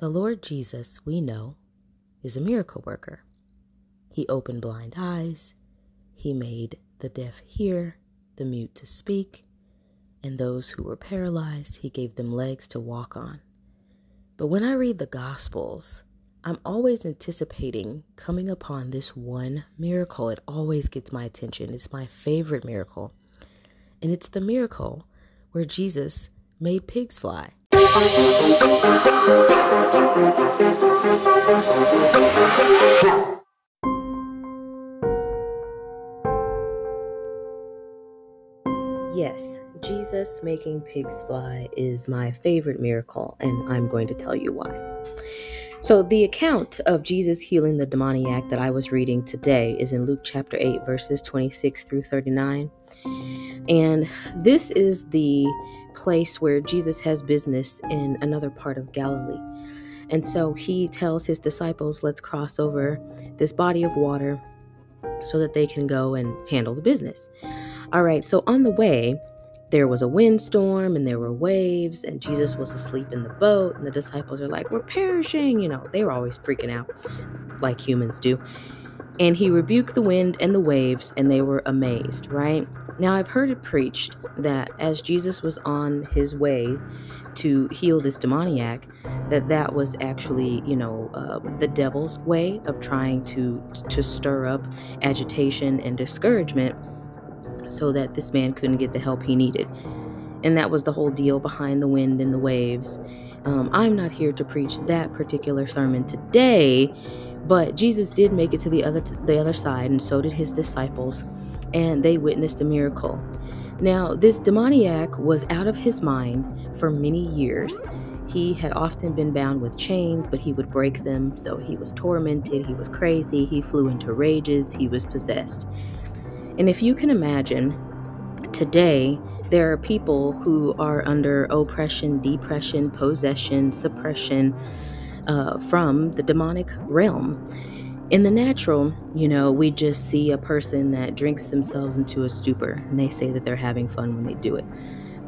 The Lord Jesus, we know, is a miracle worker. He opened blind eyes, He made the deaf hear, the mute to speak, and those who were paralyzed, He gave them legs to walk on. But when I read the Gospels, I'm always anticipating coming upon this one miracle. It always gets my attention. It's my favorite miracle. And it's the miracle where Jesus made pigs fly. Yes, Jesus making pigs fly is my favorite miracle, and I'm going to tell you why. So, the account of Jesus healing the demoniac that I was reading today is in Luke chapter 8, verses 26 through 39. And this is the place where Jesus has business in another part of Galilee. And so he tells his disciples, let's cross over this body of water so that they can go and handle the business. All right, so on the way, there was a windstorm and there were waves, and Jesus was asleep in the boat, and the disciples are like, We're perishing. You know, they were always freaking out like humans do. And he rebuked the wind and the waves, and they were amazed, right? Now, I've heard it preached that as Jesus was on his way to heal this demoniac, that that was actually, you know, uh, the devil's way of trying to to stir up agitation and discouragement, so that this man couldn't get the help he needed. And that was the whole deal behind the wind and the waves. Um, I'm not here to preach that particular sermon today but Jesus did make it to the other the other side, and so did his disciples, and they witnessed a miracle. Now, this demoniac was out of his mind for many years. He had often been bound with chains, but he would break them. So he was tormented, he was crazy, he flew into rages, he was possessed. And if you can imagine, today there are people who are under oppression, depression, possession, suppression, uh, from the demonic realm. In the natural, you know, we just see a person that drinks themselves into a stupor and they say that they're having fun when they do it.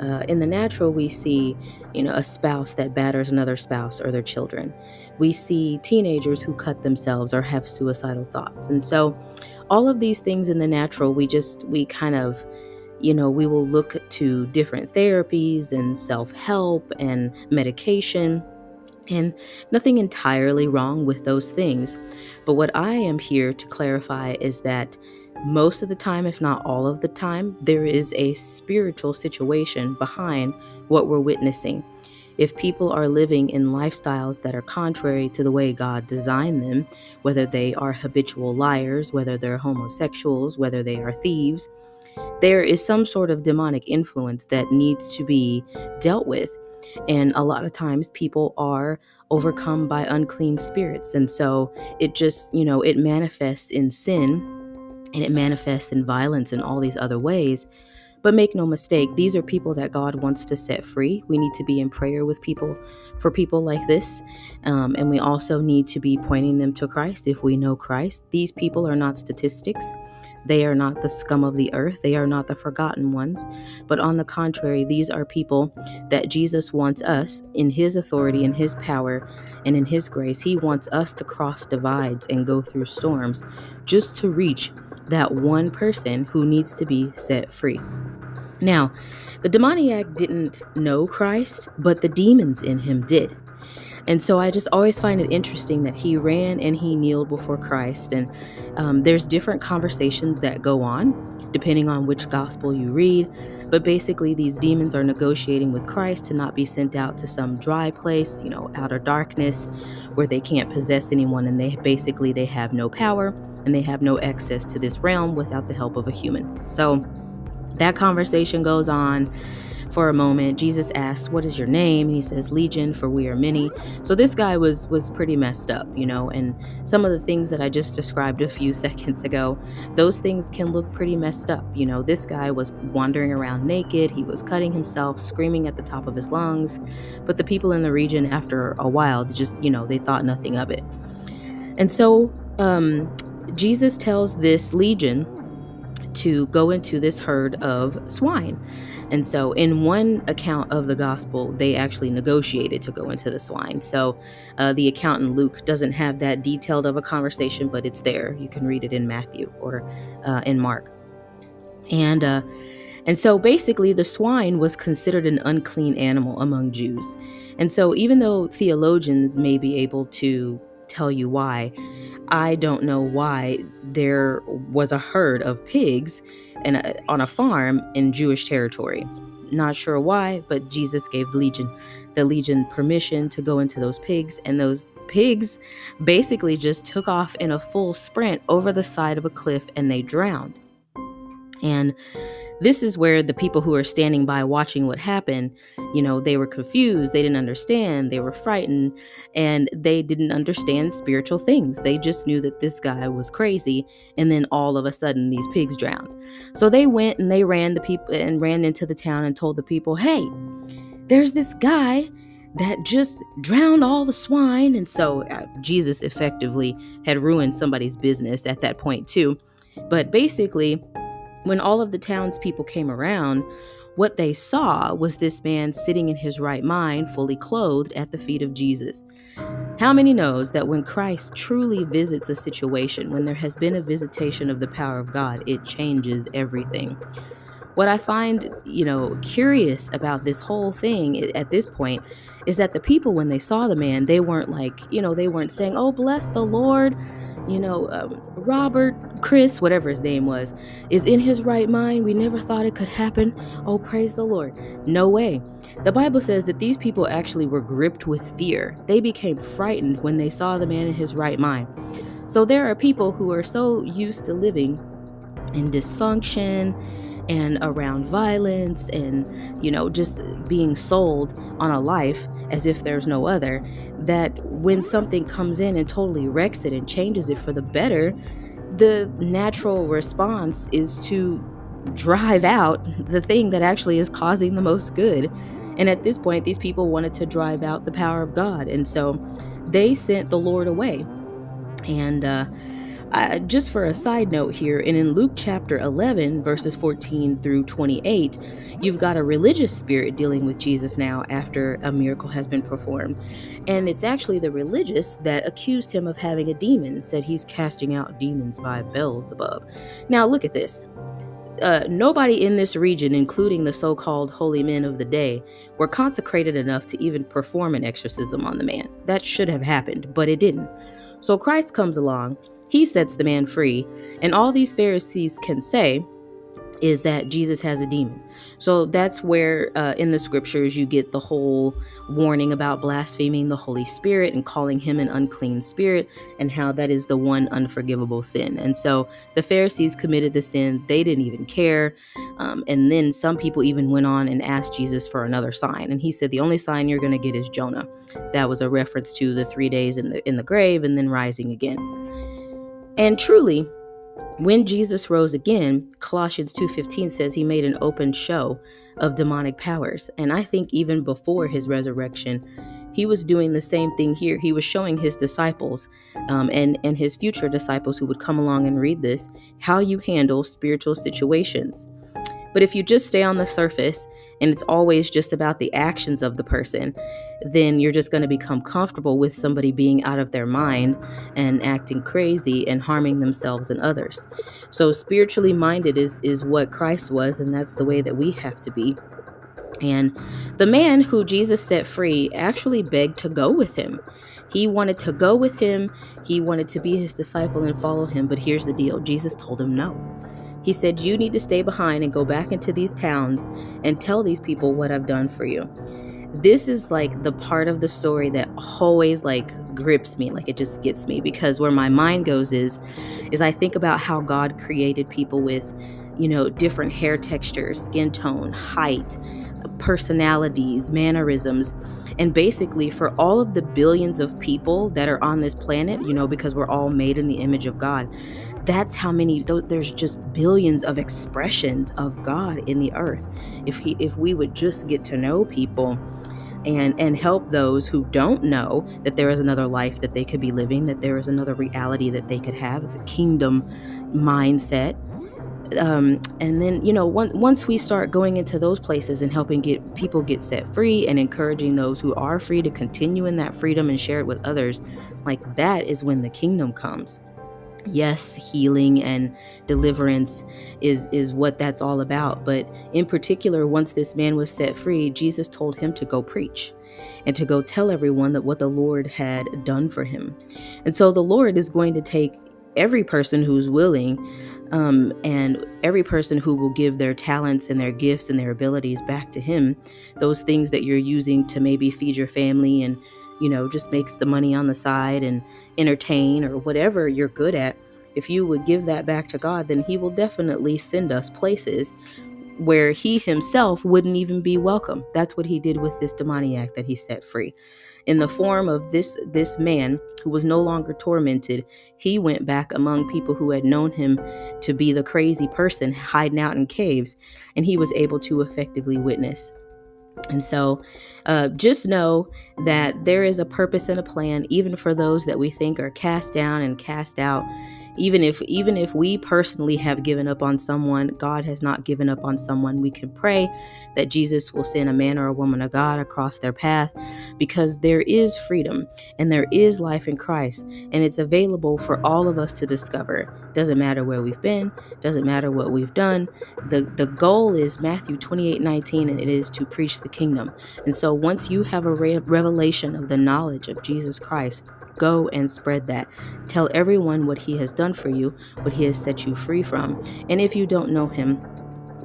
Uh, in the natural, we see, you know, a spouse that batters another spouse or their children. We see teenagers who cut themselves or have suicidal thoughts. And so, all of these things in the natural, we just, we kind of, you know, we will look to different therapies and self help and medication and nothing entirely wrong with those things. But what I am here to clarify is that most of the time, if not all of the time, there is a spiritual situation behind what we're witnessing. If people are living in lifestyles that are contrary to the way God designed them, whether they are habitual liars, whether they're homosexuals, whether they are thieves, there is some sort of demonic influence that needs to be dealt with. And a lot of times people are overcome by unclean spirits. And so it just, you know, it manifests in sin and it manifests in violence and all these other ways. But make no mistake, these are people that God wants to set free. We need to be in prayer with people for people like this. Um, and we also need to be pointing them to Christ if we know Christ. These people are not statistics. They are not the scum of the earth. They are not the forgotten ones. But on the contrary, these are people that Jesus wants us, in His authority, in His power, and in His grace, He wants us to cross divides and go through storms just to reach that one person who needs to be set free. Now, the demoniac didn't know Christ, but the demons in him did. And so I just always find it interesting that he ran and he kneeled before Christ. And um, there's different conversations that go on depending on which gospel you read. But basically, these demons are negotiating with Christ to not be sent out to some dry place, you know, outer darkness, where they can't possess anyone, and they basically they have no power and they have no access to this realm without the help of a human. So that conversation goes on for a moment. Jesus asks, "What is your name?" He says, "Legion, for we are many." So this guy was was pretty messed up, you know. And some of the things that I just described a few seconds ago, those things can look pretty messed up. You know, this guy was wandering around naked. He was cutting himself, screaming at the top of his lungs. But the people in the region, after a while, just you know, they thought nothing of it. And so um, Jesus tells this legion to go into this herd of swine. And so, in one account of the gospel, they actually negotiated to go into the swine. So, uh, the account in Luke doesn't have that detailed of a conversation, but it's there. You can read it in Matthew or uh, in Mark. And uh, and so basically, the swine was considered an unclean animal among Jews. And so, even though theologians may be able to tell you why, I don't know why there was a herd of pigs in a, on a farm in Jewish territory. Not sure why, but Jesus gave the legion the legion permission to go into those pigs, and those pigs basically just took off in a full sprint over the side of a cliff and they drowned. And this is where the people who are standing by watching what happened, you know, they were confused, they didn't understand, they were frightened, and they didn't understand spiritual things. They just knew that this guy was crazy, and then all of a sudden these pigs drowned. So they went and they ran the people and ran into the town and told the people, "Hey, there's this guy that just drowned all the swine." And so uh, Jesus effectively had ruined somebody's business at that point too. But basically, when all of the townspeople came around, what they saw was this man sitting in his right mind, fully clothed at the feet of Jesus. How many knows that when Christ truly visits a situation, when there has been a visitation of the power of God, it changes everything. What I find, you know, curious about this whole thing at this point is that the people, when they saw the man, they weren't like, you know, they weren't saying, "Oh, bless the Lord," you know, um, Robert, Chris, whatever his name was, is in his right mind. We never thought it could happen. Oh, praise the Lord. No way. The Bible says that these people actually were gripped with fear. They became frightened when they saw the man in his right mind. So there are people who are so used to living in dysfunction and around violence and, you know, just being sold on a life as if there's no other, that when something comes in and totally wrecks it and changes it for the better, the natural response is to drive out the thing that actually is causing the most good. And at this point, these people wanted to drive out the power of God. And so they sent the Lord away. And uh, uh, just for a side note here, and in Luke chapter 11, verses 14 through 28, you've got a religious spirit dealing with Jesus now after a miracle has been performed. And it's actually the religious that accused him of having a demon, said he's casting out demons by Beelzebub. Now, look at this. Uh, nobody in this region, including the so called holy men of the day, were consecrated enough to even perform an exorcism on the man. That should have happened, but it didn't. So Christ comes along he sets the man free. And all these Pharisees can say is that Jesus has a demon. So that's where uh, in the scriptures you get the whole warning about blaspheming the Holy Spirit and calling him an unclean spirit and how that is the one unforgivable sin. And so the Pharisees committed the sin, they didn't even care. Um, and then some people even went on and asked Jesus for another sign. And he said, The only sign you're going to get is Jonah. That was a reference to the three days in the, in the grave and then rising again. And truly, when Jesus rose again, Colossians 2:15 says he made an open show of demonic powers. And I think even before his resurrection, he was doing the same thing here. He was showing his disciples um, and, and his future disciples who would come along and read this how you handle spiritual situations. But if you just stay on the surface and it's always just about the actions of the person, then you're just going to become comfortable with somebody being out of their mind and acting crazy and harming themselves and others. So spiritually minded is is what Christ was and that's the way that we have to be. And the man who Jesus set free actually begged to go with him. He wanted to go with him. He wanted to be his disciple and follow him, but here's the deal. Jesus told him no. He said, You need to stay behind and go back into these towns and tell these people what I've done for you. This is like the part of the story that always like grips me, like it just gets me because where my mind goes is is I think about how God created people with, you know, different hair textures, skin tone, height, personalities, mannerisms. And basically, for all of the billions of people that are on this planet, you know, because we're all made in the image of God, that's how many there's just billions of expressions of God in the earth. If he if we would just get to know people and and help those who don't know that there is another life that they could be living, that there is another reality that they could have. It's a kingdom mindset um, and then you know one, once we start going into those places and helping get people get set free and encouraging those who are free to continue in that freedom and share it with others like that is when the kingdom comes. Yes healing and deliverance is is what that's all about but in particular once this man was set free jesus told him to go preach and to go tell everyone that what the lord had done for him. And so the lord is going to take every person who's willing um, and every person who will give their talents and their gifts and their abilities back to him those things that you're using to maybe feed your family and you know just make some money on the side and entertain or whatever you're good at if you would give that back to god then he will definitely send us places where he himself wouldn't even be welcome. That's what he did with this demoniac that he set free. In the form of this this man who was no longer tormented he went back among people who had known him to be the crazy person hiding out in caves and he was able to effectively witness and so uh, just know that there is a purpose and a plan even for those that we think are cast down and cast out. Even if even if we personally have given up on someone god has not given up on someone. We can pray that jesus will send a man or a woman of god across their path because there is freedom and there is life in christ and it's available for all of us to discover. Doesn't matter where we've been doesn't matter what we've done. The the goal is matthew 28 19 and it is to preach the kingdom and so once you have a re- revelation of the knowledge of jesus christ Go and spread that. Tell everyone what He has done for you, what He has set you free from. And if you don't know Him,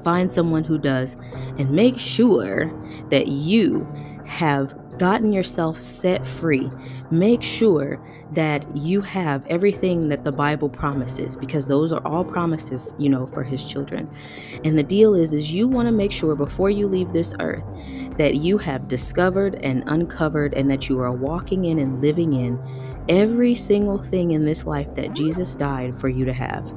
find someone who does and make sure that you have gotten yourself set free, make sure that you have everything that the Bible promises because those are all promises, you know, for his children. And the deal is is you want to make sure before you leave this earth that you have discovered and uncovered and that you are walking in and living in every single thing in this life that Jesus died for you to have.